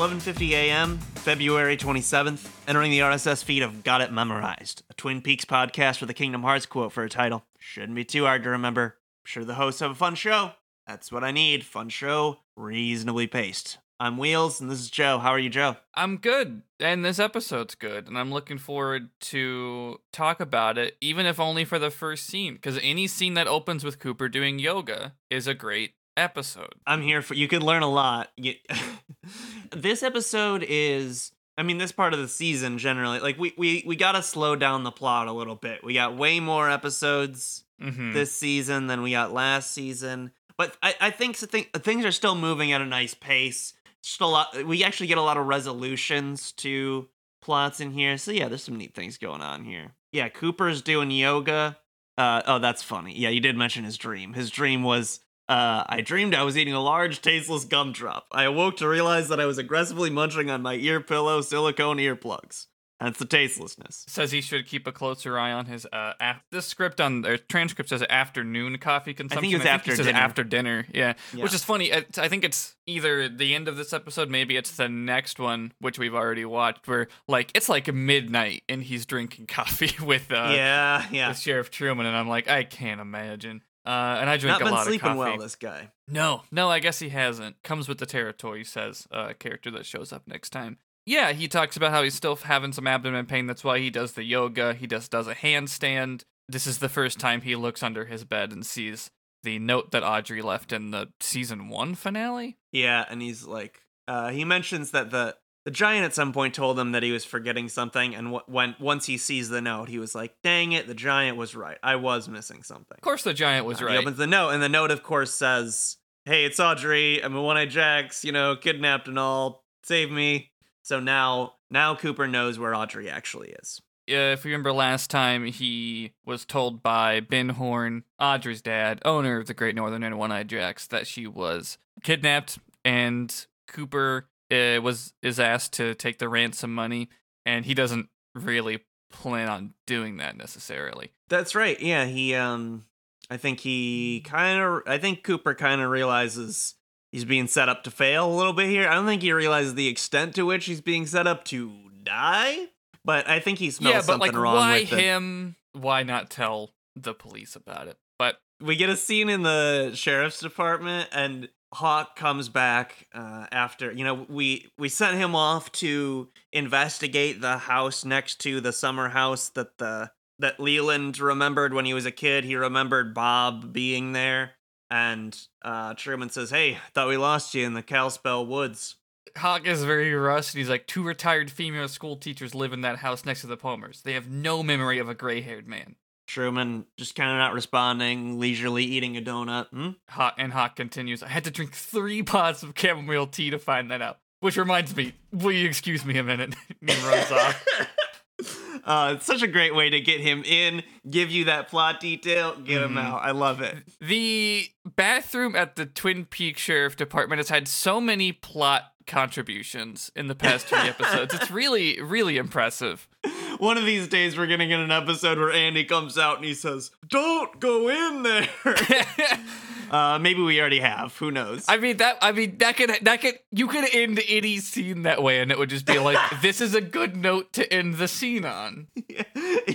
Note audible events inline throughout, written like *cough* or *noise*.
Joe, 11:50 a.m., February 27th, entering the RSS feed of Got It Memorized, a Twin Peaks podcast with a Kingdom Hearts quote for a title. Shouldn't be too hard to remember. I'm sure the hosts have a fun show. That's what I need. Fun show, reasonably paced. I'm Wheels, and this is Joe. How are you, Joe? I'm good, and this episode's good, and I'm looking forward to talk about it, even if only for the first scene, because any scene that opens with Cooper doing yoga is a great episode. I'm here for you could learn a lot. You- *laughs* this episode is I mean this part of the season generally like we we we got to slow down the plot a little bit. We got way more episodes Mm-hmm. this season than we got last season. But I, I think things are still moving at a nice pace. Just a lot. We actually get a lot of resolutions to plots in here. So yeah, there's some neat things going on here. Yeah, Cooper's doing yoga. Uh, oh, that's funny. Yeah, you did mention his dream. His dream was. Uh, I dreamed I was eating a large, tasteless gumdrop. I awoke to realize that I was aggressively munching on my ear pillow silicone earplugs. That's the tastelessness. Says he should keep a closer eye on his uh. Af- this script on the transcript says afternoon coffee consumption. I think was after he says dinner. after dinner. Yeah. Yeah. which is funny. It's- I think it's either the end of this episode, maybe it's the next one, which we've already watched, where like it's like midnight and he's drinking *laughs* coffee with uh yeah, yeah. with Sheriff Truman, and I'm like, I can't imagine. Uh, and I drink Not a lot of sleeping coffee. well, this guy. No, no, I guess he hasn't. Comes with the territory, says uh, a character that shows up next time. Yeah, he talks about how he's still having some abdomen pain. That's why he does the yoga. He just does a handstand. This is the first time he looks under his bed and sees the note that Audrey left in the season one finale. Yeah, and he's like, uh, he mentions that the the giant at some point told him that he was forgetting something, and wh- when once he sees the note, he was like, "Dang it, the giant was right. I was missing something." Of course, the giant was Uh, right. He opens the note, and the note, of course, says, "Hey, it's Audrey. I'm a one-eyed Jacks. You know, kidnapped and all. Save me." So now, now Cooper knows where Audrey actually is. uh, if you remember last time, he was told by Ben Horne, Audrey's dad, owner of the Great Northern and One Eyed Jacks, that she was kidnapped, and Cooper uh, was is asked to take the ransom money, and he doesn't really plan on doing that necessarily. That's right. Yeah, he um I think he kind of I think Cooper kind of realizes he's being set up to fail a little bit here. I don't think he realizes the extent to which he's being set up to die, but I think he smells yeah, something like, wrong why with it. him? Why not tell the police about it? But We get a scene in the sheriff's department and Hawk comes back uh, after you know we we sent him off to investigate the house next to the summer house that the that Leland remembered when he was a kid. He remembered Bob being there, and uh, Truman says, "Hey, thought we lost you in the Calspell woods." Hawk is very rushed. He's like, two retired female school teachers live in that house next to the Palmers. They have no memory of a gray haired man. Truman just kind of not responding, leisurely eating a donut. Hmm? Hawk and Hawk continues. I had to drink three pots of chamomile tea to find that out. Which reminds me, will you excuse me a minute? *laughs* and runs *laughs* off. uh, it's such a great way to get him in, give you that plot detail, get him Mhm. out. I love it. The bathroom at the Twin Peaks Sheriff Department has had so many plot contributions in the past three *laughs* episodes. It's really, really impressive. One of these days, we're gonna get an episode where Andy comes out and he says, "Don't go in there." *laughs* uh, maybe we already have. Who knows? I mean that. I mean that could that could you could end any scene that way, and it would just be like *laughs* this is a good note to end the scene on.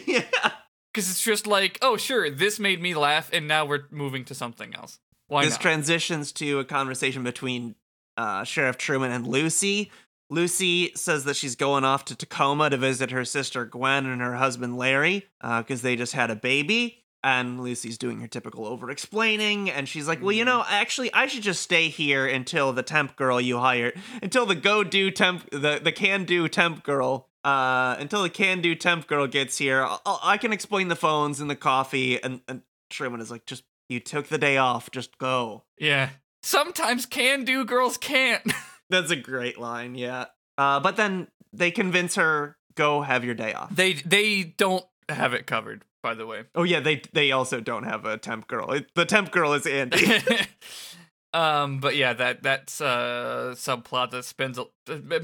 yeah. *laughs* Because it's just like, oh sure, this made me laugh, and now we're moving to something else. Why this not? transitions to a conversation between uh, Sheriff Truman and Lucy. Lucy says that she's going off to Tacoma to visit her sister Gwen and her husband Larry because they just had a baby. And Lucy's doing her typical over explaining. And she's like, Well, you know, actually, I should just stay here until the temp girl you hired, until the go do temp, the, the can do temp girl, uh, until the can do temp girl gets here. I'll- I can explain the phones and the coffee. And, and Truman is like, Just, you took the day off, just go. yeah. Sometimes can do, girls can't. *laughs* That's a great line, yeah. Uh, but then they convince her, go have your day off. they they don't have it covered, by the way. Oh yeah, they they also don't have a temp girl. It, the temp girl is Andy. *laughs* um, but yeah, that that's a subplot that spends. A,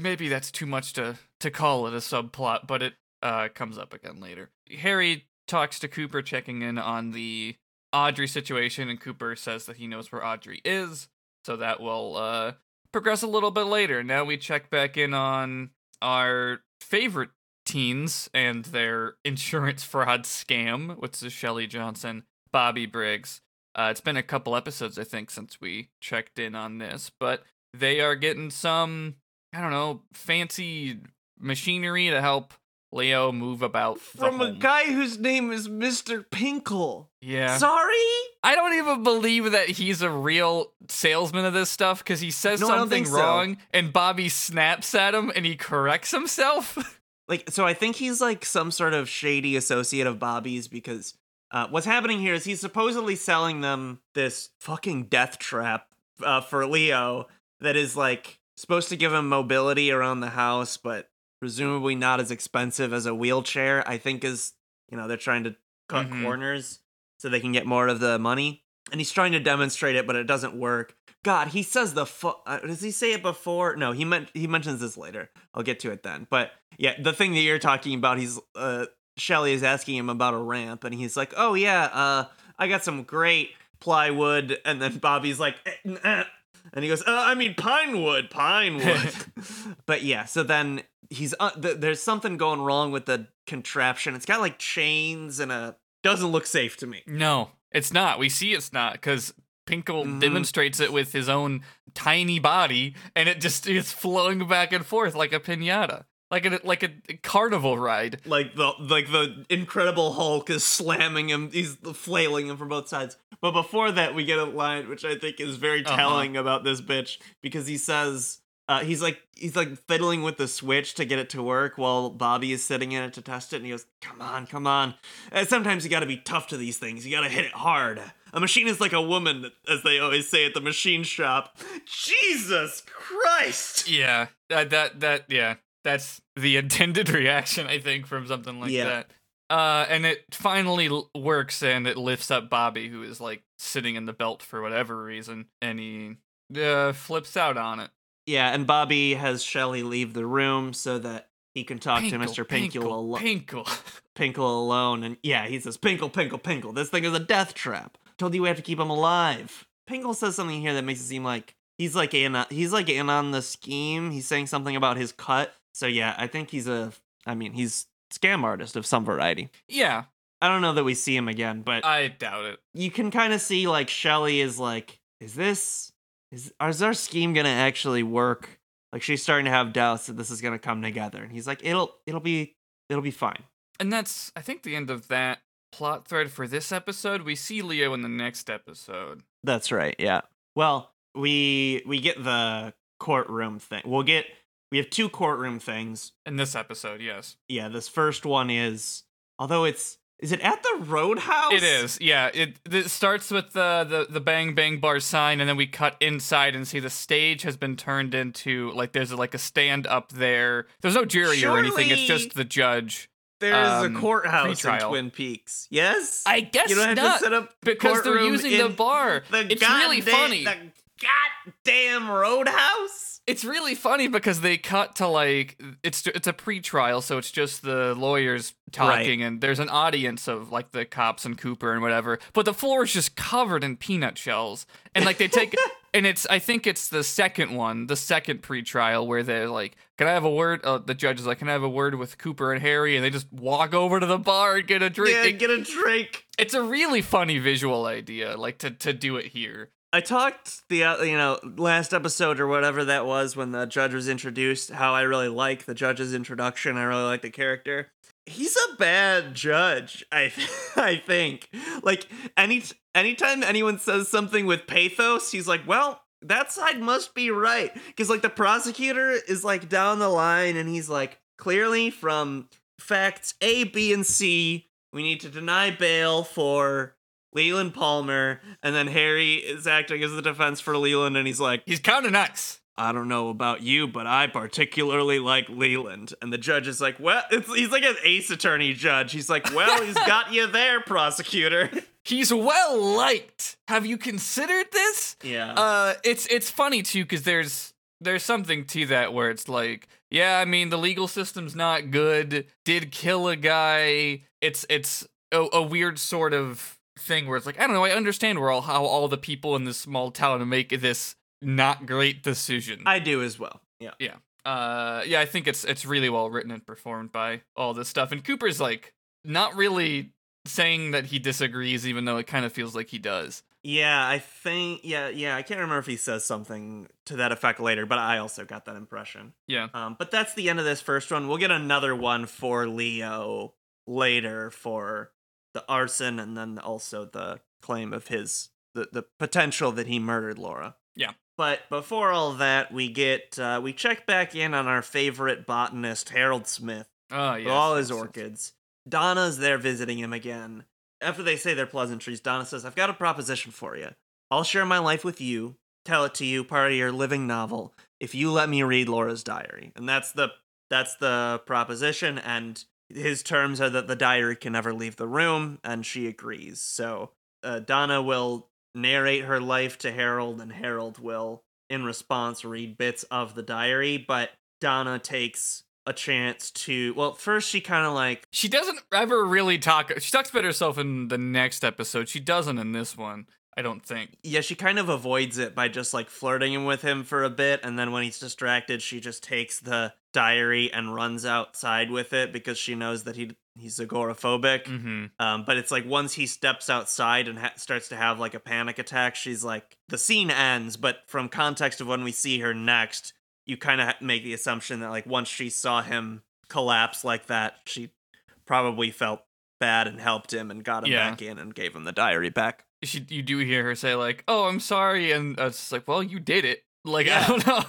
maybe that's too much to to call it a subplot, but it uh comes up again later. Harry talks to Cooper, checking in on the Audrey situation, and Cooper says that he knows where Audrey is. So that will uh, progress a little bit later. Now we check back in on our favorite teens and their *laughs* insurance fraud scam, which is Shelly Johnson, Bobby Briggs. Uh, it's been a couple episodes, I think, since we checked in on this, but they are getting some, I don't know, fancy machinery to help Leo move about From a guy whose name is Mr. Pinkle. Yeah. Sorry? I don't even believe that he's a real salesman of this stuff because he says No, something think so. wrong and Bobby snaps at him and he corrects himself. *laughs* Like, so I think he's like some sort of shady associate of Bobby's because uh, what's happening here is he's supposedly selling them this fucking death trap uh, for Leo that is like supposed to give him mobility around the house, but presumably not as expensive as a wheelchair. I think is, you know, they're trying to cut Mhm. corners so they can get more of the money. And he's trying to demonstrate it, but it doesn't work. God, he says the fu- uh, does he say it before? No, he meant he mentions this later. I'll get to it then. But yeah, the thing that you're talking about, he's uh Shelly is asking him about a ramp, and he's like, "Oh yeah, uh, I got some great plywood," and then Bobby's like, "Eh, eh," and he goes, uh, "I mean pine wood, pine wood." *laughs* but yeah, so then he's uh, th- there's something going wrong with the contraption. It's got like chains and a doesn't look safe to me. no, it's not. We see it's not because Pinkle Mhm. demonstrates it with his own tiny body and it just is flowing back and forth like a pinata. Like a like a carnival ride. like the like the Incredible Hulk is slamming him. He's flailing him from both sides. But before that, we get a line which I think is very Uh-huh. telling about this bitch because he says uh, he's like he's like fiddling with the switch to get it to work while Bobby is sitting in it to test it, and he goes, "Come on, come on." Uh, sometimes you got to be tough to these things. You got to hit it hard. A machine is like a woman, as they always say at the machine shop. Jesus Christ! Yeah, that that that yeah, that's the intended *laughs* reaction I think from something like Yeah. that. Uh, and it finally l- works and it lifts up Bobby, who is like sitting in the belt for whatever reason, and he uh, flips out on it. Yeah, and Bobby has Shelly leave the room so that he can talk to Mr. Pinkle, Pinkle, alo- Pinkle. *laughs* Pinkle alone. And yeah, he says, Pinkle, Pinkle, Pinkle, this thing is a death trap. Told you we have to keep him alive. Pinkle says something here that makes it seem like he's like in on, he's like in on the scheme. He's saying something about his cut. So yeah, I think he's a I mean, he's scam artist of some variety. yeah, I don't know that we see him again, but I doubt it. you can kind of see like Shelly is like, is this is is our scheme gonna actually work? Like she's starting to have doubts that this is gonna come together, and he's like, it'll it'll be it'll be fine. And that's I think the end of that plot thread for this episode. We see Leo in the next episode. That's right. Yeah. Well, we we get the courtroom thing. We'll get we have two courtroom things. In this episode, yes. Yeah. This first one is although it's is it at the roadhouse? It is, yeah. It, it starts with the, the the bang bang bar sign, and then we cut inside and see the stage has been turned into like there's like a stand up there. There's no jury or anything. It's just the judge. There's um, a courthouse in. Twin Peaks. Yes. I guess you don't have not to set up because they're using the bar. The it's really funny. The goddamn roadhouse. It's really funny because they cut to like it's it's a pre-trial, so it's just the lawyers talking, and there's an audience of like the cops and Cooper and whatever. But the floor is just covered in peanut shells, and like they take *laughs* and it's I think it's the second one, the second pre-trial where they're like, "Can I have a word?" Uh, the judge is like, "Can I have a word with Cooper and Harry?" And they just walk over to the bar and get a drink. Yeah, It- get a drink. it's a really funny visual idea, like to to do it here. I talked the uh, you know last episode or whatever that was when the judge was introduced. How I really like the judge's introduction. I really like the character. He's a bad judge. I *laughs* I think like any anytime anyone says something with pathos, he's like, well. That side must be right. Because, like, the prosecutor is, like, down the line and he's like, clearly from facts A, B, and C, we need to deny bail for Leland Palmer, and then Harry is acting as the defense for Leland, and he's like, He's kind of nice. I don't know about you, but I particularly like Leland. And the judge is like, well, it's, he's like an ace attorney judge. He's like, well, he's got you there, prosecutor. *laughs* He's well liked. Have you considered this? Yeah. Uh, it's it's funny too because there's there's something to that where it's like, yeah, I mean the legal system's not good. Did kill a guy. It's it's a, a weird sort of thing where it's like I don't know. I understand where all how all the people in this small town make this not great decision. I do as well. Yeah. Yeah. Uh yeah, I think it's it's really well written and performed by all this stuff. And Cooper's like not really saying that he disagrees, even though it kind of feels like he does. Yeah, I think yeah, yeah, I can't remember if he says something to that effect later, but I also got that impression. Yeah. Um, but that's the end of this first one. We'll get another one for Leo later for the arson and then also the claim of his the, the potential that he murdered Laura. Yeah. But before all that, we get uh, we check back in on our favorite botanist Harold Smith Oh yeah. all his orchids. Donna's there visiting him again. After they say their pleasantries, Donna says, I've got a proposition for you. I'll share my life with you, tell it to you, part of your living novel, if you let me read Laura's diary. And that's the that's the proposition, and his terms are that the diary can never leave the room, and she agrees. So uh, Donna will narrate her life to Harold, and Harold will, in response, read bits of the diary, but Donna takes a chance to well first she kind of like She doesn't ever really talk. She talks about herself in the next episode. She doesn't in this one. I don't think. yeah she kind of avoids it by just like flirting with him for a bit and then when he's distracted she just takes the diary and runs outside with it because she knows that he he's agoraphobic Mm-hmm. um, but it's like once he steps outside and ha- starts to have like a panic attack she's like the scene ends but from context of when we see her next you kind of make the assumption that like once she saw him collapse like that she probably felt bad and helped him and got him Yeah. back in and gave him the diary back She, you do hear her say like, "Oh, I'm sorry," and uh, it's just like, "Well, you did it." Like Yeah. I don't *laughs* know.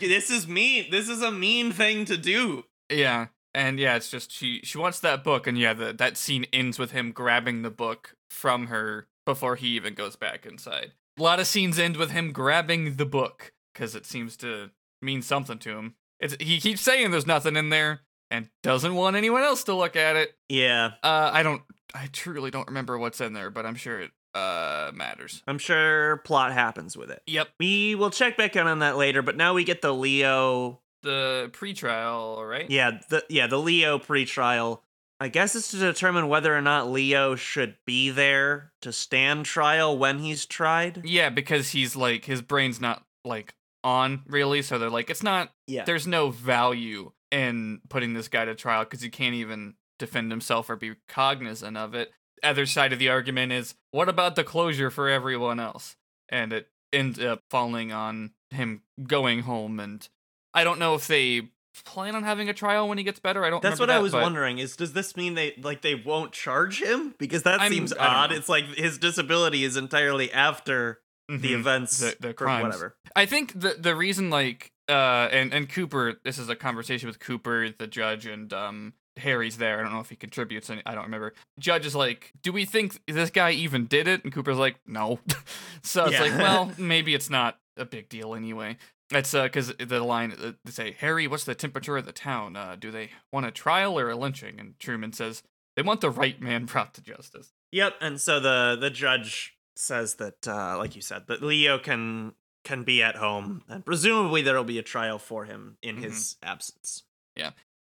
this is mean this is a mean thing to do yeah, and yeah, it's just she she wants that book, and yeah, the, that scene ends with him grabbing the book from her before he even goes back inside. A lot of scenes end with him grabbing the book because it seems to mean something to him. It's he keeps saying there's nothing in there and doesn't want anyone else to look at it. yeah Uh, I don't. I truly don't remember what's in there, but I'm sure it uh matters. i'm sure plot happens with it Yep. we will check back in on that later but now we get the leo The pretrial, right? Yeah, the yeah, the Leo pre-trial. I guess it's to determine whether or not Leo should be there to stand trial when he's tried. Yeah, because he's like his brain's not like on really, so they're like it's not. Yeah. There's no value in putting this guy to trial because he can't even defend himself or be cognizant of it. Other side of the argument is what about the closure for everyone else? And it ends up falling on him going home, and I don't know if they plan on having a trial when he gets better. I don't. That's what I was wondering. Is does this mean they like they won't charge him because that I'm- seems odd? know. It's like his disability is entirely after the Mhm. events The- the crimes. whatever. I think the the reason like uh and and Cooper this is a conversation with Cooper the judge and um Harry's there. I don't know if he contributes any I don't remember. Judge is like, "Do we think this guy even did it?" And Cooper's like, "No." *laughs* so it's Yeah. like, well, *laughs* maybe it's not a big deal anyway. It's uh cuz the line uh, they say, "Harry, what's the temperature of the town? Uh do they want a trial or a lynching?" And Truman says, "They want the right man *laughs* brought to justice." Yep, and so the the judge says that, uh, like you said, that Leo can can be at home, and presumably there will be a trial for him in Mhm. his absence.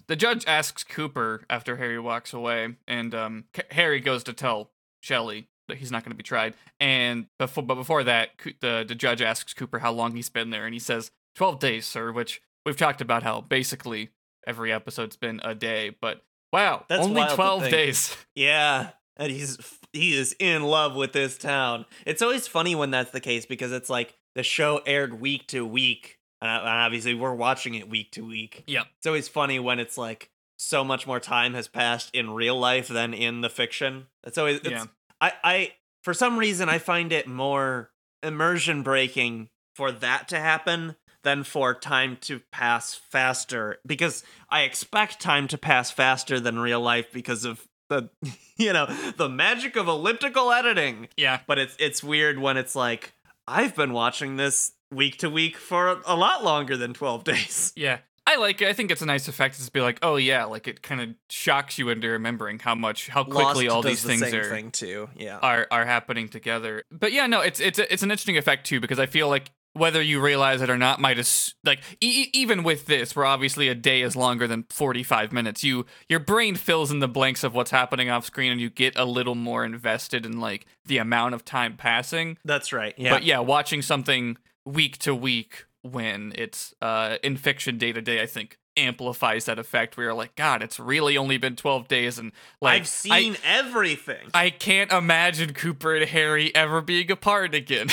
The judge asks Cooper after Harry walks away, and um, K- Harry goes to tell Shelly that he's not going to be tried. And before, but before that, the the judge asks Cooper how long he's been there, and he says twelve days, sir. Which we've talked about how basically every episode's been a day, but wow, That's only twelve days. Yeah, and he's he is in love with this town. It's always funny when that's the case because it's like the show aired week to week, and obviously we're watching it week to week. Yeah, It's always funny when it's like so much more time has passed in real life than in the fiction. It's always it's, Yeah. I I for some reason I find it more immersion breaking for that to happen than for time to pass faster because I expect time to pass faster than real life because of the *laughs* you know the magic of elliptical editing Yeah, but it's it's weird when it's like I've been watching this week to week for a lot longer than 12 days. *laughs* yeah. I like it. I think it's a nice effect to just be like, oh yeah, like it kind of shocks you into remembering how much, how quickly Lost all these the things are thing too. Yeah. are are happening together. But yeah, no, it's it's a, it's an interesting effect too because I feel like whether you realize it or not, might as like e- even with this, where obviously a day is longer than forty five minutes, you your brain fills in the blanks of what's happening off screen, and you get a little more invested in like the amount of time passing. That's right. Yeah. But yeah, watching something week to week when it's uh, in fiction day to day. I think amplifies that effect. Where you're like, God, it's really only been 12 days, and like I've seen everything. I, I can't imagine Cooper and Harry ever being apart again.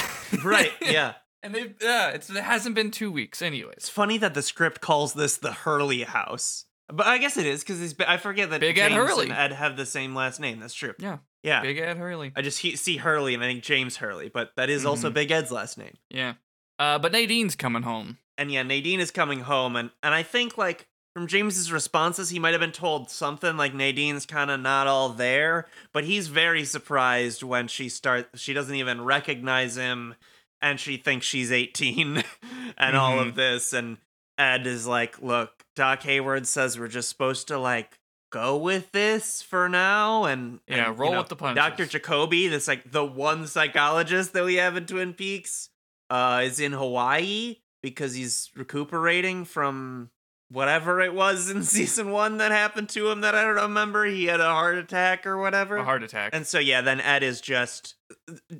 right, *laughs* yeah. And they, yeah, it's, it hasn't been two weeks, anyways. It's funny that the script calls this the Hurley house. But I guess it is because I forget that Big Ed Hurley. and Ed have the same last name. That's true. Yeah, Yeah. Big Ed Hurley. I just he- see Hurley and I think James Hurley, but that is also Mhm. Big Ed's last name. Yeah. Uh, but Nadine's coming home. And yeah, Nadine is coming home, and and I think like from James's responses, he might have been told something like Nadine's kind of not all there, but he's very surprised when she starts. She doesn't even recognize him, and she thinks she's eighteen, *laughs* and all of this. And Ed is like, "Look, Doc Hayward says we're just supposed to like." Go with this for now, and Yeah, and, you roll know, with the punches. Dr. Jacoby, this like the one psychologist that we have in Twin Peaks, uh, is in Hawaii because he's recuperating from whatever it was *laughs* in season one that happened to him that I don't remember. He had a heart attack or whatever. A heart attack. and so yeah, then Ed is just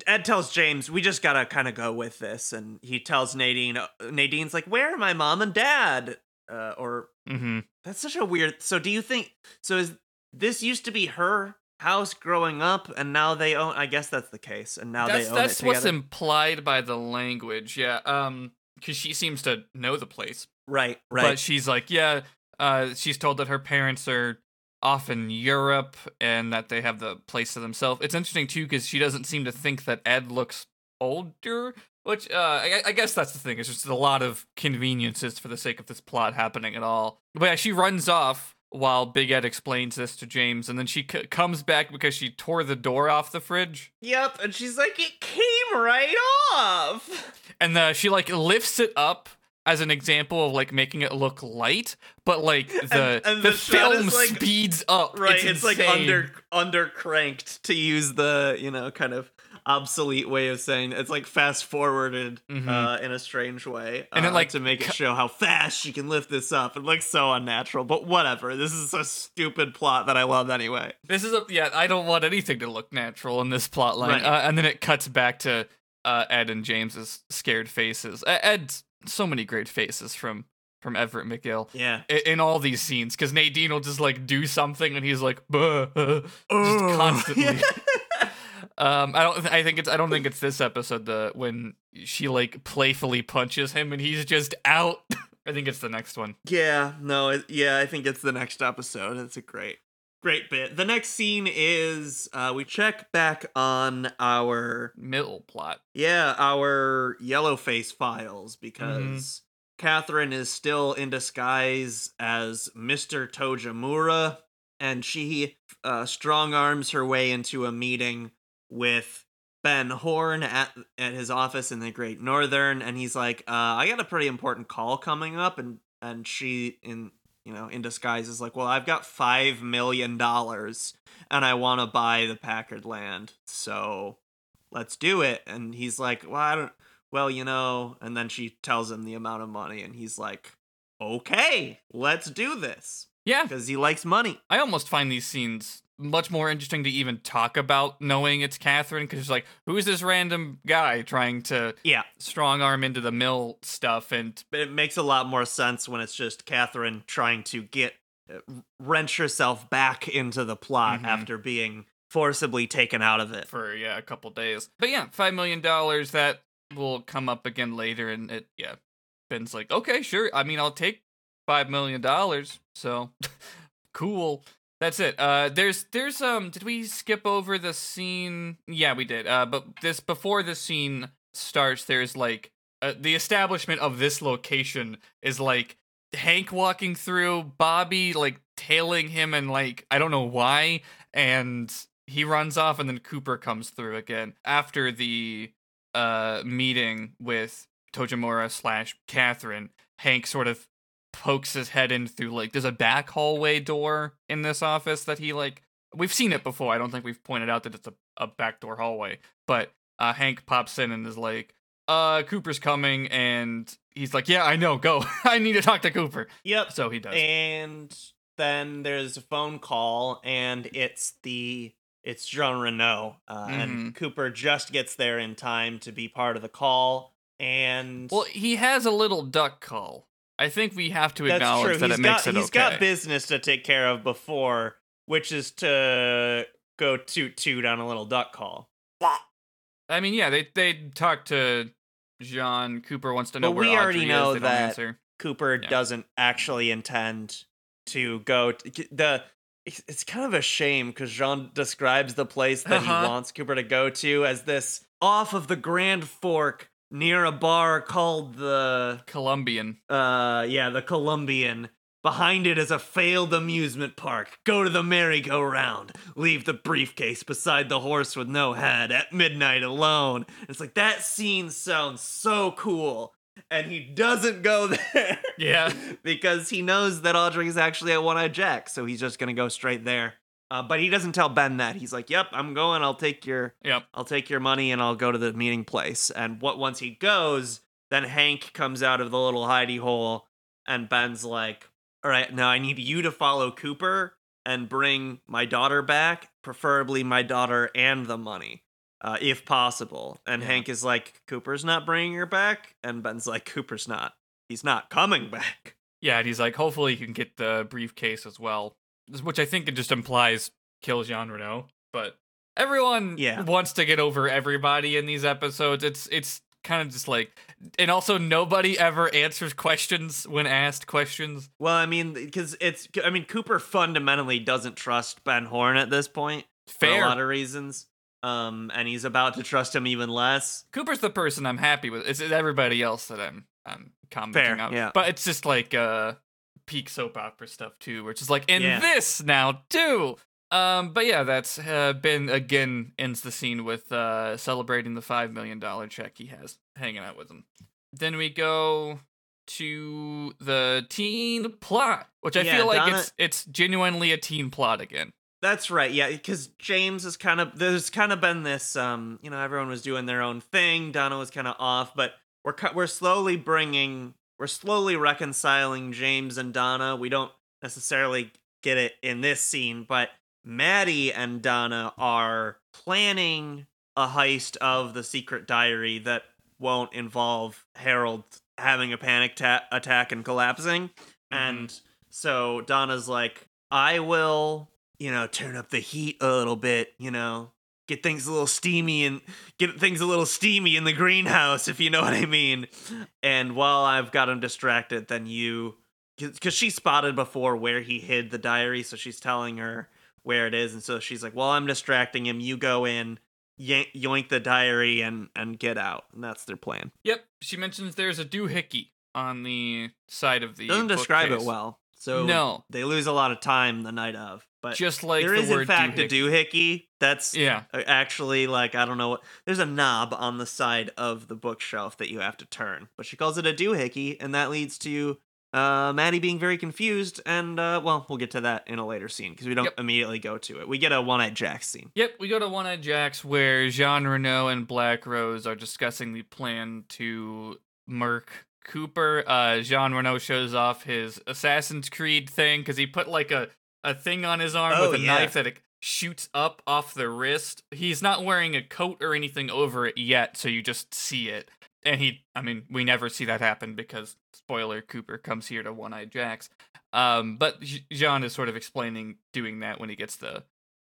Ed tells James, "We just gotta kind of go with this," and he tells Nadine. uh, Nadine's like, "Where are my mom and dad?" Uh, or mm-hmm. that's such a weird. So do you think? So is this used to be her house growing up, and now they own? I guess that's the case, and now That's they own that's it what's implied by the language. Yeah. Um, because she seems to know the place, right, right. but she's like, yeah. Uh, she's told that her parents are off in Europe and that they have the place to themselves. It's interesting too because she doesn't seem to think that Ed looks older. Which uh, I, I guess that's the thing. It's just a lot of conveniences for the sake of this plot happening at all. But yeah, she runs off while Big Ed explains this to James, and then she c- comes back because she tore the door off the fridge. Yep, and she's like, it came right off. and the, she like lifts it up as an example of like making it look light, but like the and the, the shot film like- speeds up. Right, it's, like under under cranked to use the you know kind of obsolete way of saying it's like fast forwarded Mhm. uh, in a strange way, And it, uh, like, to make it show how fast she can lift this up. It looks so unnatural, but whatever. This is a stupid plot that I love anyway. This is a yeah. I don't want anything to look natural in this plot line. Right. Uh, and then it cuts back to uh, Ed and James's scared faces. Ed's so many great faces from from Everett McGill. Yeah, i- In all these scenes, because Nadine will just like do something and he's like, "Buh," just Ugh. constantly. *laughs* Um, I don't. I think it's. I don't think it's this episode. The when she like playfully punches him and he's just out. *laughs* I think it's the next one. Yeah, no, it, yeah, I think it's the next episode. It's a great, great bit. The next scene is uh, we check back on our Middle plot. Yeah, our yellow face files because Catherine is still in disguise as Mr. Tojamura, and she uh, strong arms her way into a meeting with Ben Horne at at his office in the Great Northern, and he's like, uh, "I got a pretty important call coming up," and and she in you know in disguise is like, "Well, I've got five million dollars, and I want to buy the Packard land, so." let's do it. And he's like well i don't well you know and then she tells him the amount of money and he's like okay let's do this. Yeah, because he likes money. I almost find these scenes much more interesting to even talk about knowing it's Catherine because it's like, who's this random guy trying to yeah strong arm into the mill stuff? And but it makes a lot more sense when it's just catherine trying to get uh, wrench herself back into the plot Mhm. after being forcibly taken out of it for yeah, a couple days. But yeah, five million dollars that will come up again later, and it yeah, Ben's like, okay, sure. I mean, I'll take five million dollars. So *laughs* cool. That's it. Uh, there's there's um. Did we skip over the scene? Yeah, we did. Uh, but this before the scene starts, there's like uh, the establishment of this location is like Hank walking through, Bobby like tailing him, and like I don't know why, and he runs off, and then Cooper comes through again after the uh meeting with Tojamura slash Catherine. Hank sort of pokes his head in through like there's a back hallway door in this office that he like we've seen it before. I don't think we've pointed out that it's a, a back door hallway, but uh, Hank pops in and is like, "Uh, Cooper's coming," and he's like, "Yeah, I know. Go. *laughs* I need to talk to Cooper." yep So he does. and then there's a phone call and it's the it's jean renault uh, Mhm. and cooper just gets there in time to be part of the call and Well, he has a little duck call. I think we have to that's acknowledge true. that He's it got makes it he's okay. got business to take care of before, which is to go toot toot on a little duck call. I mean, yeah, they they talk to Jean. Cooper wants to know But where we already Audrey know is. They that- answer. Cooper Yeah. doesn't actually intend to go the it's it's kind of a shame because Jean describes the place that Uh-huh. he wants Cooper to go to as this off of the Grand Fork near a bar called the Colombian. uh yeah the Colombian. Behind it is a failed amusement park. Go to the merry-go-round. Leave the briefcase beside the horse with no head at midnight alone. It's like that scene sounds so cool. And he doesn't go *laughs* there. Yeah. because he knows that Audrey is actually at One Eye Jack, so he's just gonna go straight there. Uh, but he doesn't tell Ben that. He's like, "Yep, I'm going. I'll take your, Yep. I'll take your money, and I'll go to the meeting place." And what once he goes, then Hank comes out of the little hidey hole, and Ben's like, "All right, now I need you to follow Cooper and bring my daughter back, preferably my daughter and the money." Uh, if possible. And Yeah. Hank is like, Cooper's not bringing her back. And Ben's like, Cooper's not. He's not coming back. Yeah, and he's like, hopefully you can get the briefcase as well, which I think it just implies kill Jean Renault. But everyone Yeah. wants to get over everybody in these episodes. It's it's kind of just like, and also nobody ever answers questions when asked questions. Well, I mean, because it's, I mean, Cooper fundamentally doesn't trust Ben Horne at this point for Fair. a lot of reasons. Um, and he's about to trust him even less. Cooper's the person I'm happy with. It's everybody else that I'm I'm commenting Fair, out. yeah. But it's just like uh peak soap opera stuff too, which is like in Yeah. this now too. Um, but yeah, that's uh, Ben again ends the scene with uh celebrating the five million dollar check he has hanging out with him. Then we go to the teen plot, which I Yeah, feel like Donna- it's it's genuinely a teen plot again. That's right, yeah, because James has kind of, there's kind of been this, um, you know, everyone was doing their own thing. Donna was kind of off, but we're we're slowly bringing, we're slowly reconciling James and Donna. We don't necessarily get it in this scene, but Maddy and Donna are planning a heist of the secret diary that won't involve Harold having a panic ta- attack and collapsing. Mm-hmm. And so Donna's like, I will, you know, turn up the heat a little bit, you know, get things a little steamy and get things a little steamy in the greenhouse, if you know what I mean. And while I've got him distracted, then you, because she spotted before where he hid the diary, so she's telling her where it is. And so she's like, well, I'm distracting him. You go in, yank, yoink the diary, and and get out. And that's their plan. Yep, she mentions there's a doohickey on the side of the Doesn't describe it well. So No. they lose a lot of time the night of. But Just like there the is in word fact a doohickey. doohickey. That's Yeah. actually like I don't know what. There's a knob on the side of the bookshelf that you have to turn, but she calls it a doohickey, and that leads to uh, Maddy being very confused. And uh, well, we'll get to that in a later scene because we don't Yep. immediately go to it. We get a one-eyed Jack scene. Yep, we go to One Eyed Jack's where Jean Renault and Black Rose are discussing the plan to murk Cooper. Uh, Jean Renault shows off his Assassin's Creed thing because he put like a, a thing on his arm Oh, with a yeah. knife that it shoots up off the wrist. He's not wearing a coat or anything over it yet, so you just see it. And he, I mean, we never see that happen because, spoiler, Cooper comes here to One Eyed Jack's. Um, but Jean is sort of explaining doing that when he gets the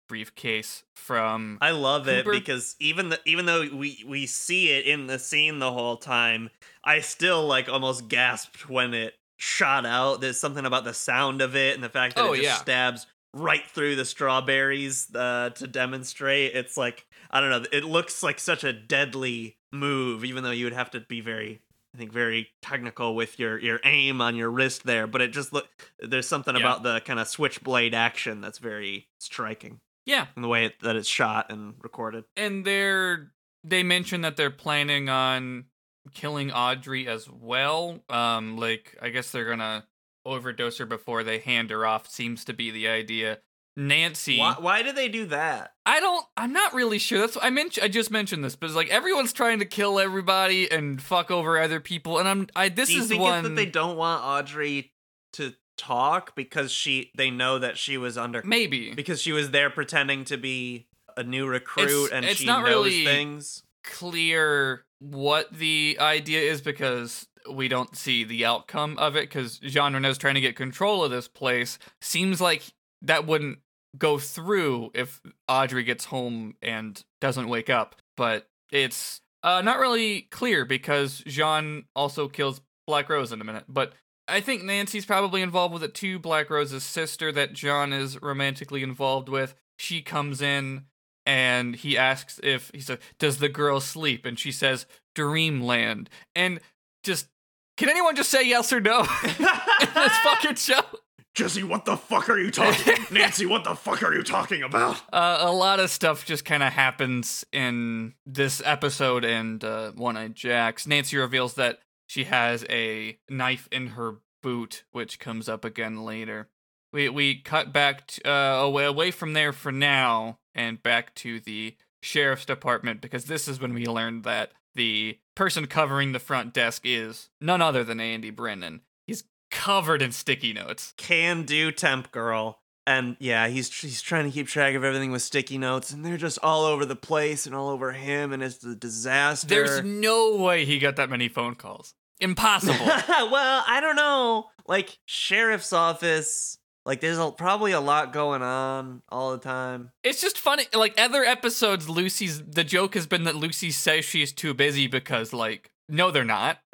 briefcase from I love it because even the, even though we we see it in the scene the whole time, I still like almost gasped when it shot out. There's something about the sound of it and the fact that Oh, it just yeah. stabs right through the strawberries uh, to demonstrate. It's like I don't know. It looks like such a deadly move, even though you would have to be very. I think very technical with your your aim on your wrist there, but it just look there's something Yeah. about the kind of switchblade action that's very striking yeah in the way it, that it's shot and recorded. and they're they mention that they're planning on killing audrey as well um like i guess they're gonna overdose her before they hand her off seems to be the idea nancy Why, why did they do that? i don't i'm not really sure that's i mentioned i just mentioned this but it's like everyone's trying to kill everybody and fuck over other people and i'm i this Do you is think one it's that they don't want Audrey to talk because she they know that she was under maybe because she was there pretending to be a new recruit It's- and it's she not knows really- things. clear what the idea is because we don't see the outcome of it because Jean Renault's trying to get control of this place. Seems like that wouldn't go through if Audrey gets home and doesn't wake up. But it's uh, not really clear because Jean also kills Black Rose in a minute. But I think Nancy's probably involved with it too. Black Rose's sister that John is romantically involved with. She comes in and he asks if he says, "Does the girl sleep?" And she says, "Dreamland." And just can anyone just say yes or no *laughs* in this fucking show? Jesse, what the fuck are you talking? *laughs* Nancy, what the fuck are you talking about? Uh, a lot of stuff just kind of happens in this episode and uh, One Eyed Jacks. Nancy reveals that she has a knife in her boot, which comes up again later. We we cut back to, uh, away away from there for now and back to the sheriff's department because this is when we learned that the person covering the front desk is none other than Andy Brennan. He's covered in sticky notes. Can do temp girl. And yeah, he's he's trying to keep track of everything with sticky notes, and they're just all over the place and all over him, and it's a disaster. There's no way he got that many phone calls. Impossible. *laughs* well, I don't know. Like sheriff's office, like there's a, probably a lot going on all the time. it's just funny. Like other episodes, Lucy's the joke has been that Lucy says she's too busy because like no, they're not. *laughs*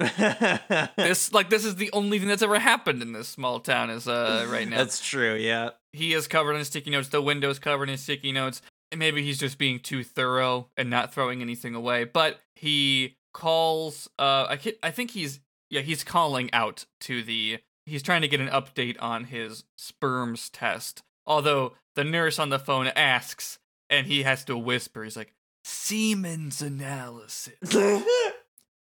This like this is the only thing that's ever happened in this small town is uh right now. That's true. Yeah. he is covered in sticky notes. The window's covered in sticky notes. And maybe he's just being too thorough and not throwing anything away. But he calls. Uh, I I think he's yeah he's calling out to the. He's trying to get an update on his sperms test. Although the nurse on the phone asks, and he has to whisper. He's like, "Semen's analysis, *laughs*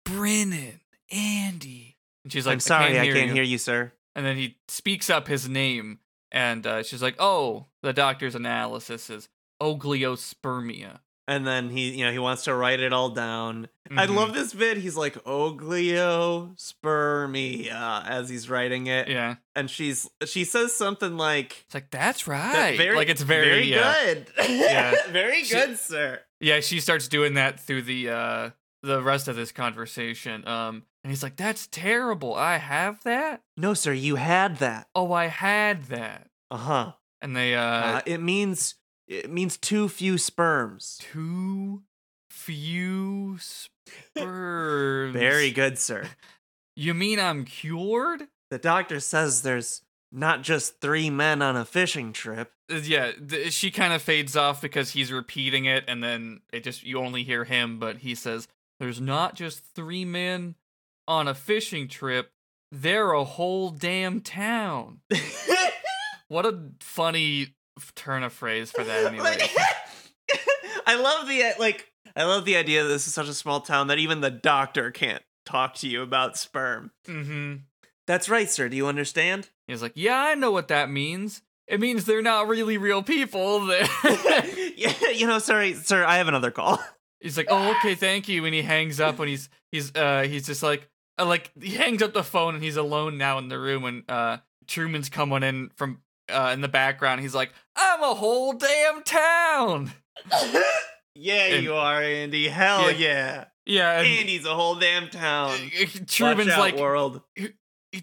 Brennan, Andy." And she's like, I'm sorry, I hear can't you." hear you, sir. And then he speaks up his name, and uh, she's like, "Oh, the doctor's analysis is oligospermia." And then he, you know, he wants to write it all down. I Mhm. love this bit. He's like oligospermia as he's writing it, Yeah, and she's she says something like, it's like that's "That right. very, like it's very, uh, good, Yeah. *laughs* very She- good, sir." Yeah, she starts doing that through the uh the rest of this conversation. Um, and he's like, "That's terrible. I have that. No, sir, you had that. Oh, I had that." Uh huh. And they uh, Uh, it means it means too few sperms. too few *laughs* sperms. Very good, sir. *laughs* You mean I'm cured? The doctor says there's not just three men on a fishing trip. Uh, yeah th- she kind of fades off because he's repeating it and then it just you only hear him but he says there's not just three men on a fishing trip they're a whole damn town *laughs* what a funny turn a phrase for that *laughs* anyway *laughs* I love the uh, like. I love the idea that this is such a small town that even the doctor can't talk to you about sperm. mm-hmm That's right, sir. Do you understand? he's like yeah i know what that means it means they're not really real people *laughs* yeah, you know, sorry, sir. I have another call. He's like, "Oh, okay, thank you." And he hangs up, and he's he's uh he's just like uh, like he hangs up the phone, and he's alone now in the room. And uh Truman's coming in from uh in the background. He's like, "I'm a whole damn town." *laughs* yeah, And- you are, Andy. Hell yeah. Yeah, and Andy's a whole damn town. *laughs* Truman's out, like world.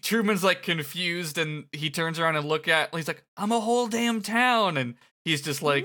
Truman's like confused, and he turns around and look at. He's like, "I'm a whole damn town," and he's just like,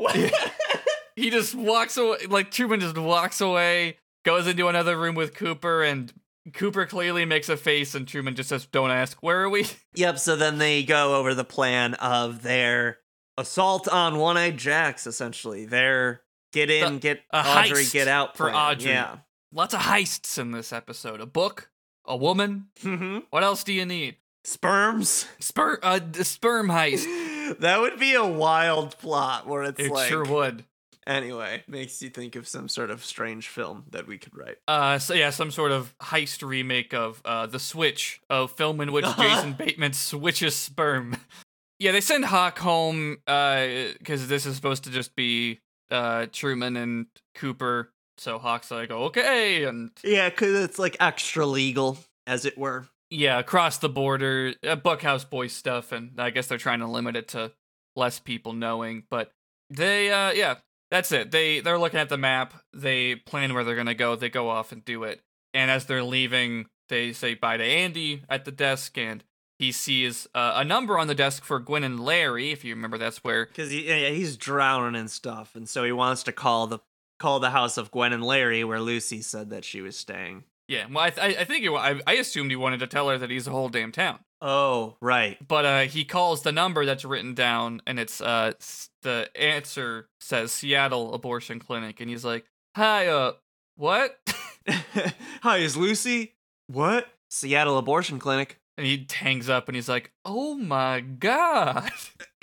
Woo! *laughs* he just walks away. Like Truman just walks away, goes into another room with Cooper, and Cooper clearly makes a face, and Truman just says, "Don't ask. Where are we?" *laughs* Yep, so then they go over the plan of their assault on One Eyed Jacks, essentially. Their get in, get Audrey, get out for plan. Audrey. Yeah. Lots of heists in this episode. A book, a woman. hmm What else do you need? Sperms. Sperm, uh, the sperm heist. *laughs* that would be a wild plot where it's It like. sure would. Anyway, makes you think of some sort of strange film that we could write. Uh, so yeah, some sort of heist remake of uh the Switch, a film in which *laughs* Jason Bateman switches sperm. *laughs* yeah, they send Hawk home uh because this is supposed to just be uh Truman and Cooper. So Hawk's like, okay, and Yeah, because it's like extra legal, as it were. yeah, across the border, uh, Bookhouse Boys stuff, and I guess they're trying to limit it to less people knowing. But they, uh, yeah, that's it. They they're looking at the map. They plan where they're gonna go. They go off and do it. And as they're leaving, they say bye to Andy at the desk, and he sees uh, a number on the desk for Gwen and Larry. If you remember, that's where because he, he's drowning and stuff, and so he wants to call the call the house of Gwen and Larry, where Lucy said that she was staying. Yeah, well, I th- I think it, I I assumed he wanted to tell her that he's a whole damn town. Oh, right. But uh, he calls the number that's written down, and it's uh the answer says Seattle Abortion Clinic, and he's like, "Hi, uh, what?" *laughs* Hi, is Lucy? What? Seattle Abortion Clinic. and he hangs up, and he's like, "Oh my god!" *laughs*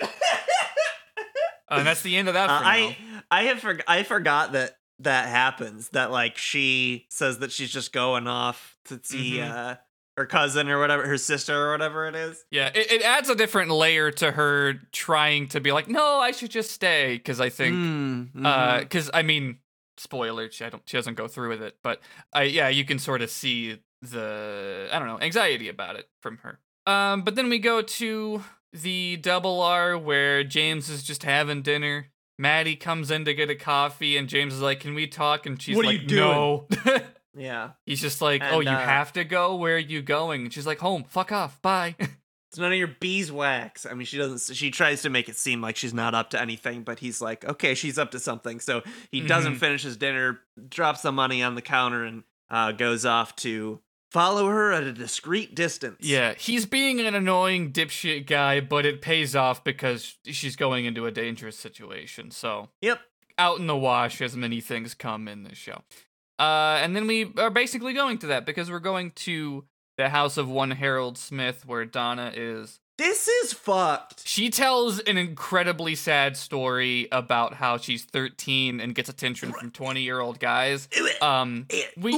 and that's the end of that. Uh, now. I I have forg I forgot that that happens. That like she says that she's just going off to see Mhm. uh her cousin or whatever, her sister or whatever it is. Yeah, it, it adds a different layer to her trying to be like, no, I should just stay because I think, Mm, uh, mhm. because I mean, spoiler, she I don't, she doesn't go through with it, but I yeah, you can sort of see the I don't know anxiety about it from her. Um, but then we go to the double R where James is just having dinner. Maddy comes in to get a coffee, and James is like, "Can we talk?" And she's What like? "No." *laughs* yeah. He's just like, "Oh, you uh, have to go. Where are you going?" And she's like, "Home. Fuck off. Bye." *laughs* It's none of your beeswax. I mean, she doesn't. She tries to make it seem like she's not up to anything, but he's like, okay, she's up to something. So he doesn't Mhm. finish his dinner, drops the money on the counter, and uh, goes off to follow her at a discreet distance. Yeah, he's being an annoying dipshit guy, but it pays off because she's going into a dangerous situation. So, Yep. out in the wash as many things come in this show. Uh, and then we are basically going to that because we're going to the house of one Harold Smith where Donna is. This is fucked. She tells an incredibly sad story about how she's 13 and gets attention from 20 year old guys. Um, we-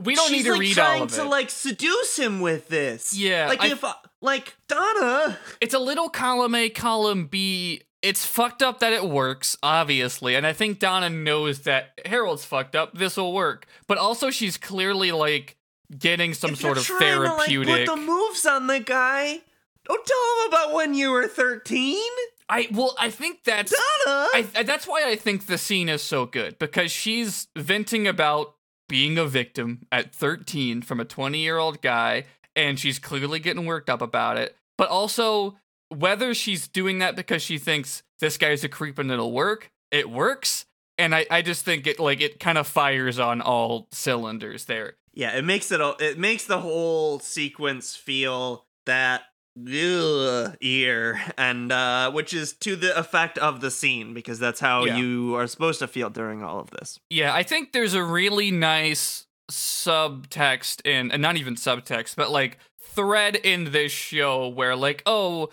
we don't she's need to like read trying all of to it. like seduce him with this. Yeah, like I- if uh, like Donna. it's a little column A, column B. It's fucked up that it works, obviously, and I think Donna knows that Harold's fucked up. This will work, but also she's clearly like getting some if sort of trying to, like, therapeutic. put the moves on the guy. Don't tell him about when you were thirteen, I well, I think that's Donna. I, I- that's why I think the scene is so good because she's venting about being a victim at 13 from a 20 year old guy, and she's clearly getting worked up about it. But also, whether she's doing that because she thinks this guy's a creep and it'll work, it works. And I, I just think it like it kind of fires on all cylinders there. yeah, it makes it. all- It makes the whole sequence feel that ugh, ear, and uh, which is to the effect of the scene because that's how Yeah. you are supposed to feel during all of this. Yeah, I think there's a really nice subtext in, and not even subtext, but like thread in this show where like, oh,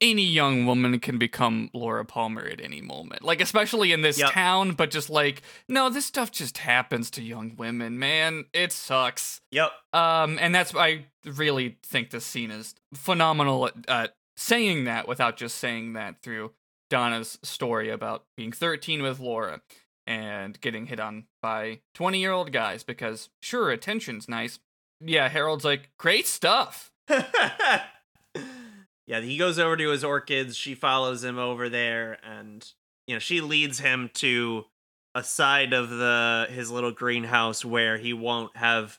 any young woman can become Laura Palmer at any moment. Like, especially in this Yep. town, but just like, no, this stuff just happens to young women, man. It sucks. Yep. Um, and that's I really think this scene is phenomenal at, at saying that without just saying that through Donna's story about being 13 with Laura and getting hit on by 20 year old guys because sure attention's nice. Yeah, Harold's like great stuff. *laughs* yeah, he goes over to his orchids. She follows him over there, and you know she leads him to a side of the his little greenhouse where he won't have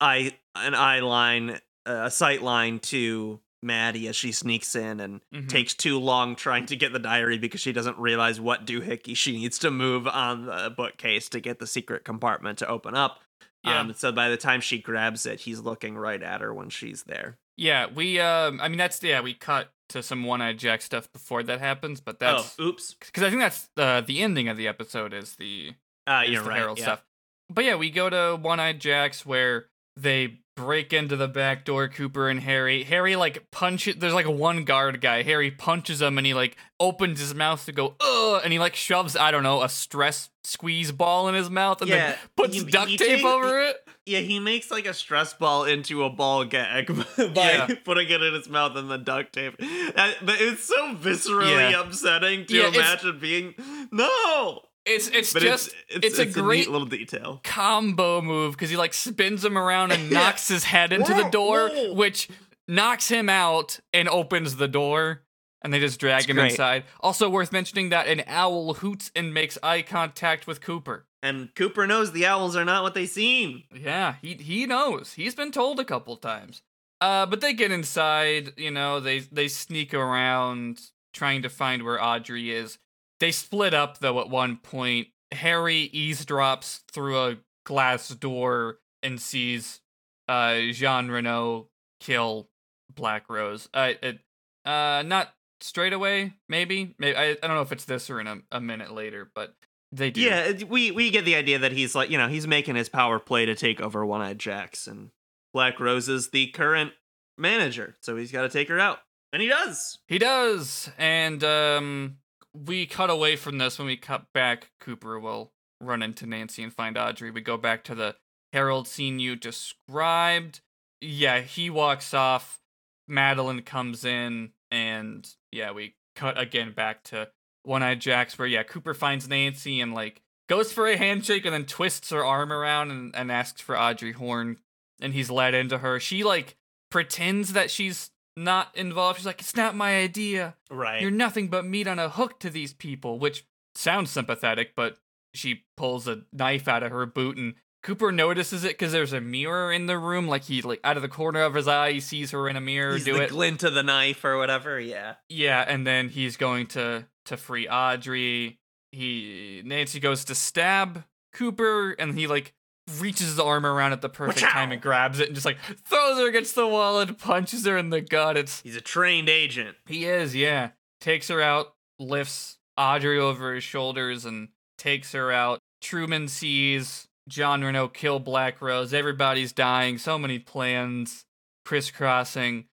eye an eye line, a sight line to Maddy as she sneaks in and Mhm. takes too long trying to get the diary because she doesn't realize what doohickey she needs to move on the bookcase to get the secret compartment to open up. Yeah. Um, so by the time she grabs it, he's looking right at her when she's there. Yeah, we um I mean that's yeah, we cut to some one-eyed Jack stuff before that happens, but that's oh, oops. cuz I think that's uh, the ending of the episode is the Uh, is the right. Harold yeah. stuff. But yeah, we go to One Eyed Jack's where they break into the back door. Cooper and Harry. Harry like punch it. There's like a one guard guy. Harry punches him and he like opens his mouth to go ugh, and he like shoves I don't know a stress squeeze ball in his mouth and Yeah, then puts he- duct he tape takes- over it. Yeah, he makes like a stress ball into a ball gag *laughs* by Yeah. putting it in his mouth and then duct tape. But it's so viscerally Yeah. upsetting to imagine being no. It's it's But just it's it's a great- neat little detail. combo move because he like spins him around and *laughs* knocks his head into the door, which knocks him out and opens the door. and they just drag It's him great. inside. Also worth mentioning that an owl hoots and makes eye contact with Cooper. And Cooper knows the owls are not what they seem. Yeah, he he knows. He's been told a couple times. Uh, but they get inside. You know, they they sneak around trying to find where Audrey is. They split up though at one point. Harry eavesdrops through a glass door and sees uh Jean Renault kill Black Rose. Uh, it, uh, not straight away. Maybe. Maybe I, I don't know if it's this or in a, a minute later, but they do. Yeah, we we get the idea that he's like, you know, he's making his power play to take over One Eyed Jacks, and Black Rose is the current manager, so he's got to take her out, and he does. He does. And um we cut away from this when we cut back Cooper will run into Nancy and find Audrey. We go back to the Harold scene you described. Yeah, he walks off. Madeleine comes in and yeah, we cut again back to One Eyed Jacks where yeah, Cooper finds Nancy and like goes for a handshake and then twists her arm around and, and asks for Audrey Horne and he's led into her. She like pretends that she's not involved. She's like, it's not my idea. Right. You're nothing but meat on a hook to these people, which sounds sympathetic, but she pulls a knife out of her boot and Cooper notices it because there's a mirror in the room. Like he like out of the corner of his eye, he sees her in a mirror He's do the it. glint of the knife or whatever. Yeah. yeah, and then he's going to to free Audrey. He Nancy goes to stab Cooper, and he like reaches his arm around at the perfect time and grabs it and just like throws her against the wall and punches her in the gut. It's He's a trained agent. he is, yeah. Takes her out, lifts Audrey over his shoulders, and takes her out. Truman sees Jean Renault kill Black Rose. Everybody's dying. So many plans crisscrossing.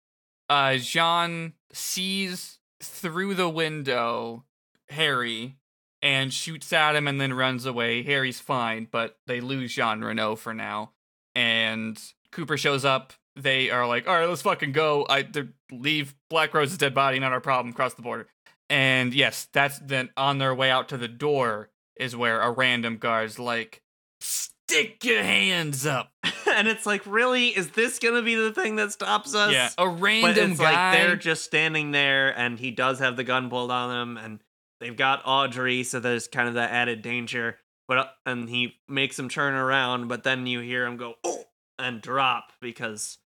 Uh, Jean sees through the window Harry and shoots at him and then runs away. Harry's fine, but they lose Jean Renault for now. And Cooper shows up. They are like, all right, let's fucking go. I leave Black Rose's dead body, not our problem. Cross the border. And yes, that's then on their way out to the door is where a random guard's like, stick your hands up. *laughs* and it's like, really, is this gonna be the thing that stops us? yeah, a But random it's guy. like they're just standing there, and he does have the gun pulled on him, and they've got Audrey, so there's kind of that added danger. But uh, and he makes him turn around, but then you hear him go oh and drop because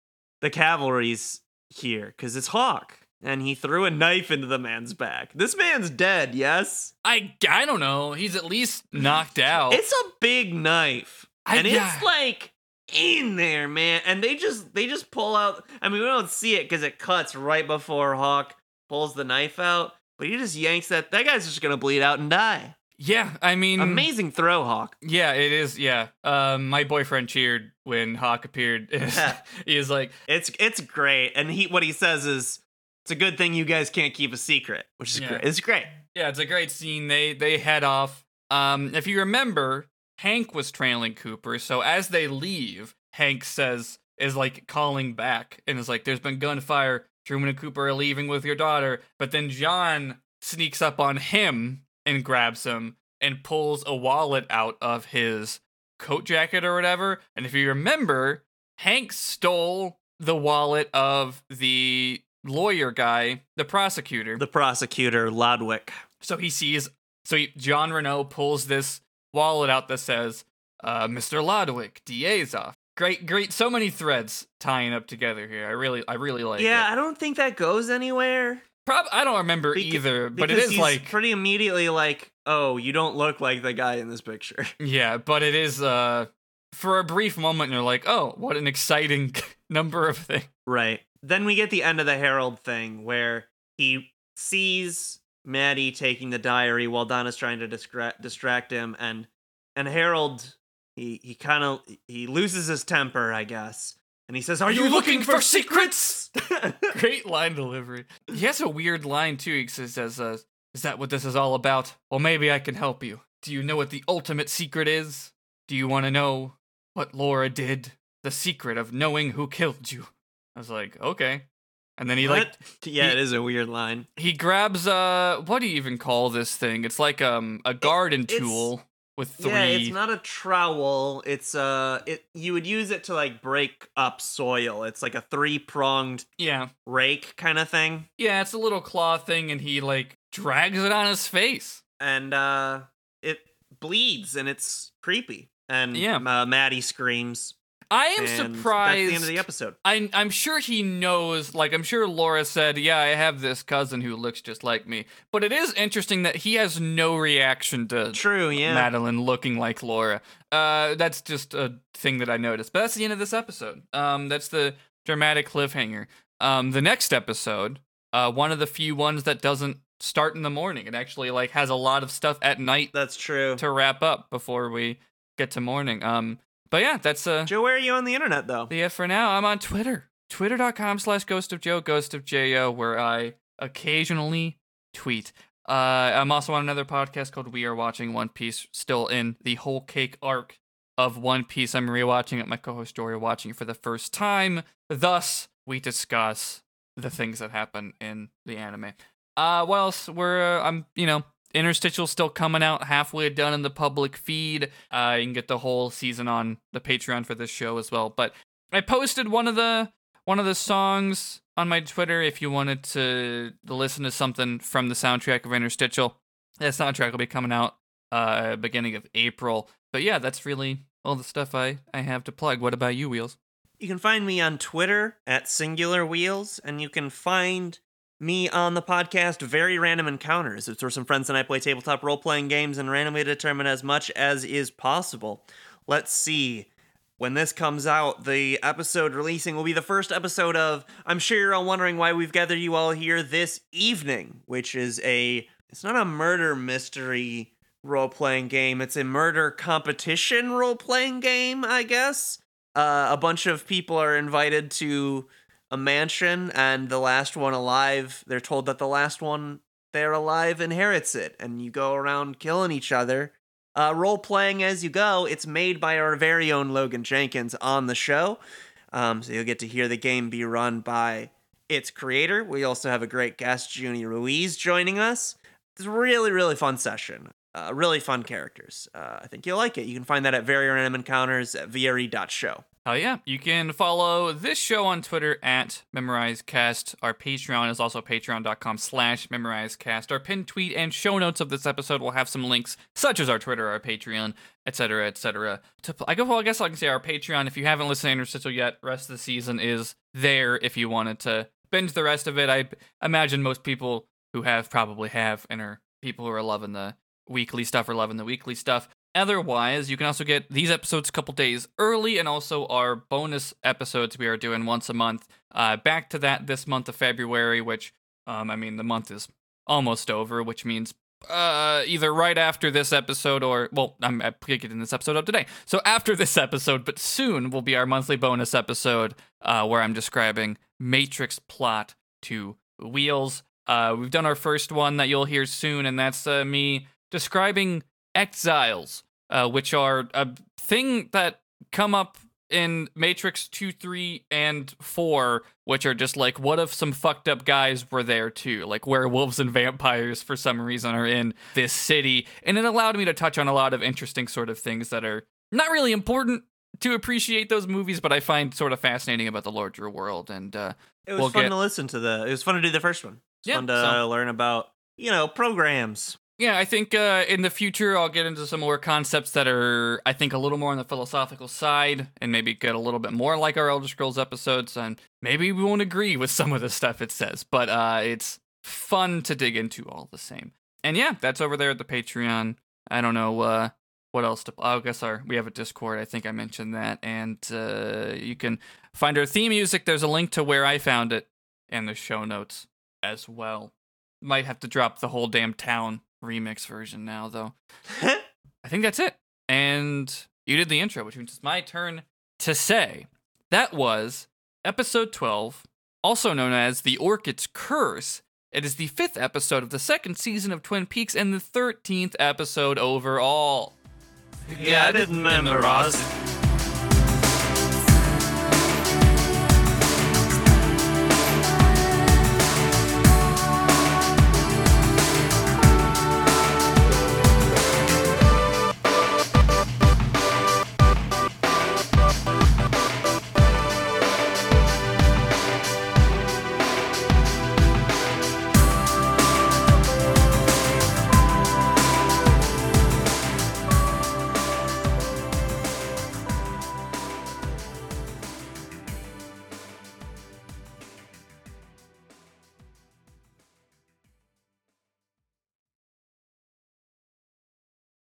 the cavalry's here because it's Hawk, and he threw a knife into the man's back. This man's dead. Yes, I I don't know. He's at least knocked *laughs* out. it's a big knife, I- and yeah. it's like in there, man. And they just they just pull out. I mean, we don't see it because it cuts right before Hawk pulls the knife out. But he just yanks that. That guy's just gonna bleed out and die. yeah, I mean, Amazing throw, Hawk. Yeah, it is. Yeah, um, my boyfriend cheered when Hawk appeared. *laughs* *laughs* he is like, It's it's great. And he what he says is, "It's a good thing you guys can't keep a secret," which is Yeah. great. It's great. yeah, it's a great scene. They they head off. Um, if you remember, Hank was trailing Cooper, so as they leave, Hank says is like calling back and is like, "There's been gunfire. Truman and Cooper are leaving with your daughter." But then Jean sneaks up on him and grabs him and pulls a wallet out of his coat jacket or whatever. And if you remember, Hank stole the wallet of the lawyer guy, the prosecutor. The prosecutor Lodwick. So he sees, so he, Jean Renault pulls this wallet out that says, uh, Mr. Lodwick, DA's off. Great, great. So many threads tying up together here. I really, I really like yeah, it. I don't think that goes anywhere. Prob- I don't remember Beca- either, but it is like, pretty immediately like, "Oh, you don't look like the guy in this picture." *laughs* yeah, but it is, uh, for a brief moment, you're like, oh, what an exciting *laughs* number of things. Right. Then we get the end of the Harold thing where he sees Maddy taking the diary while Donna's trying to distract distract him and and Harold he he kind of he loses his temper, I guess. And he says, "Are, you, looking, for secrets?" *laughs* Great line delivery. He has a weird line too. He says, uh, "Is that what this is all about? Well, maybe I can help you. Do you know what the ultimate secret is? Do you want to know what Laura did? The secret of knowing who killed you." I was like, "Okay." And then he like *laughs* yeah, he- it is a weird line. he grabs uh what do you even call this thing? It's like um a garden it's- tool with three. Yeah, it's not a trowel. It's uh it you would use it to like break up soil. It's like a three-pronged yeah, rake kind of thing. yeah, it's a little claw thing, and he like drags it on his face. And uh it bleeds and it's creepy. And Yeah. uh, Maddy screams. I am and surprised. That's the end of the episode. I, I'm sure he knows. Like, I'm sure Laura said, "Yeah, I have this cousin who looks just like me." But it is interesting that he has no reaction to True, yeah. Madeleine looking like Laura. Uh, that's just a thing that I noticed. But that's the end of this episode. Um, that's the dramatic cliffhanger. Um, the next episode, uh, one of the few ones that doesn't start in the morning. It actually like has a lot of stuff at night That's true. to wrap up before we get to morning. Um, but yeah, that's uh, Joe, where are you on the internet though? yeah, for now, I'm on Twitter. Twitter.com slash ghost of Joe, ghost of J-O, where I occasionally tweet. Uh, I'm also on another podcast called We Are Watching One Piece, still in the whole cake arc of One Piece. I'm rewatching it. My co host Jory watching it for the first time. Thus, we discuss the things that happen in the anime. Uh, what else? We're, uh, I'm, you know, Interstitial still coming out halfway done in the public feed. Uh, you can get the whole season on the Patreon for this show as well. But I posted one of the one of the songs on my Twitter if you wanted to listen to something from the soundtrack of Interstitial. That soundtrack will be coming out uh beginning of April. But yeah, that's really all the stuff I I have to plug. What about you, Wheels? You can find me on Twitter at Singular Wheels, and you can find me on the podcast Very Random Encounters. It's where some friends and I play tabletop role playing games and randomly determine as much as is possible. Let's see. When this comes out, the episode releasing will be the first episode of I'm sure you're all wondering why we've gathered you all here this evening, which is a it's not a murder mystery role playing game, it's a murder competition role playing game, I guess. Uh, a bunch of people are invited to a mansion, and the last one alive, they're told that the last one they're alive inherits it, and you go around killing each other. Uh, role playing as you go. It's made by our very own Logan Jenkins on the show. Um, so you'll get to hear the game be run by its creator. We also have a great guest, Junie Ruiz, joining us. It's a really, really fun session. Uh, really fun characters. Uh, I think you'll like it. You can find that at Very Random Encounters at VRE.show. Hell yeah. You can follow this show on Twitter at MemorizeCast. Our Patreon is also patreon.com slash MemorizeCast. Our pinned tweet and show notes of this episode will have some links, such as our Twitter, our Patreon, etc., etc. To I well, I guess I can say our Patreon. If you haven't listened to Interstitial yet, rest of the season is there if you wanted to binge the rest of it. I imagine most people who have probably have and are people who are loving the weekly stuff or loving the weekly stuff. Otherwise, you can also get these episodes a couple days early and also our bonus episodes we are doing once a month. Uh, back to that this month of February, which, um, I mean, the month is almost over, which means uh, either right after this episode or, well, I'm getting this episode up today. So after this episode, but soon will be our monthly bonus episode uh, where I'm describing Matrix plot to Wheels. Uh, we've done our first one that you'll hear soon, and that's uh, me describing exiles, uh, which are a thing that come up in Matrix 2, 3, and 4, which are just like, what if some fucked up guys were there too? Like werewolves and vampires, for some reason, are in this city. And it allowed me to touch on a lot of interesting sort of things that are not really important to appreciate those movies, but I find sort of fascinating about the larger world. And uh, It was We'll fun get- to listen to the. It was fun to do the first one. It's Yeah, fun to so- learn about you know programs. Yeah, I think uh, in the future I'll get into some more concepts that are, I think, a little more on the philosophical side, and maybe get a little bit more like our Elder Scrolls episodes. And maybe we won't agree with some of the stuff it says, but uh, it's fun to dig into all the same. And yeah, that's over there at the Patreon. I don't know uh, what else to. I guess our we have a Discord. I think I mentioned that, and uh, you can find our theme music. There's a link to where I found it in the show notes as well. Might have to drop the whole damn town remix version now, though. *laughs* I think that's it. And you did the intro, which means it's my turn to say that was episode 12, also known as The Orchid's Curse. It is the fifth episode of the second season of Twin Peaks and the 13th episode overall. yeah, I didn't memorize it.